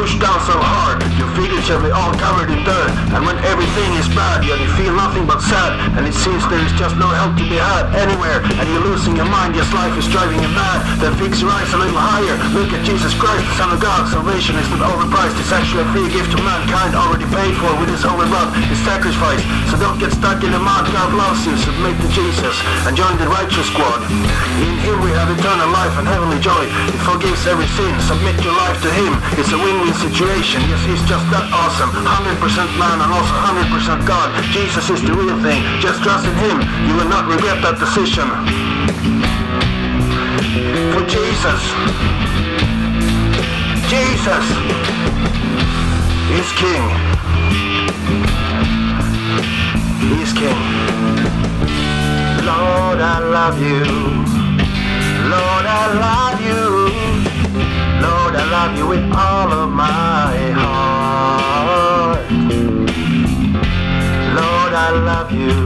pushed down so hard, you're figuratively all covered in dirt. And when everything is bad, you, you feel nothing but sad. And it seems there is just no help to be had anywhere. And you're losing your mind, yes, life is driving you mad. Then fix your eyes a little higher. Look at Jesus Christ, the Son of God. Salvation is not overpriced. It's actually a free gift to mankind, already paid for with his holy blood, his sacrifice. So don't get stuck in the mud. God loves you. Submit to Jesus and join the righteous squad. In him we have eternal life and heavenly joy. He forgives every sin. Submit your life to him. It's a win-win situation. Yes, he's just that awesome. 100% man and also 100% God. Jesus is the real thing. Just trust in him. You will not regret that decision. For Jesus. Jesus is King. He's King. Lord, I love you. Lord, I love you. Lord, I love you with all of my heart. Lord, I love you.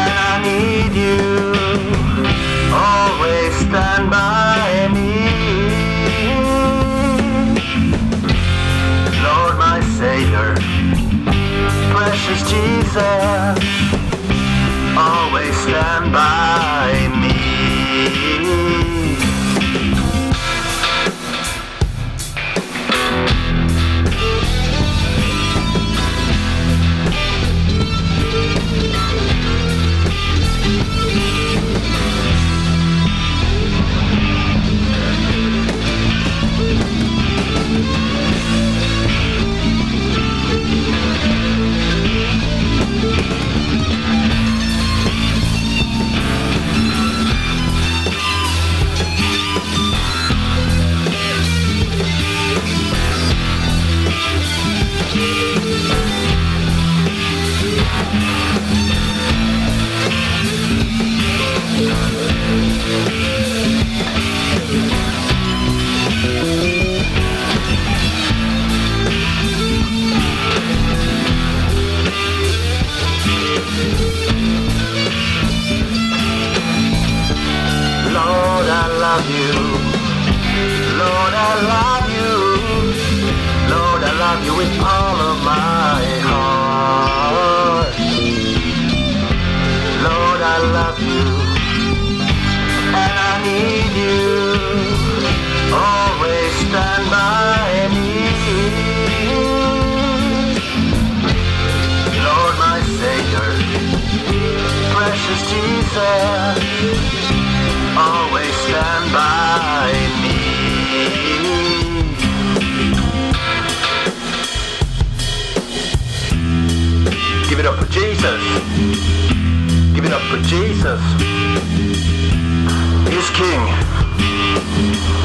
And I need you. Always stand by me. Lord, my Savior. Precious Jesus. Always stand by love you. Lord, I love you. Lord, I love you with all of my heart. Lord, I love you. And I need you. Always stand by me. Lord, my Savior. Precious Jesus Jesus. Give it up for Jesus. He's King.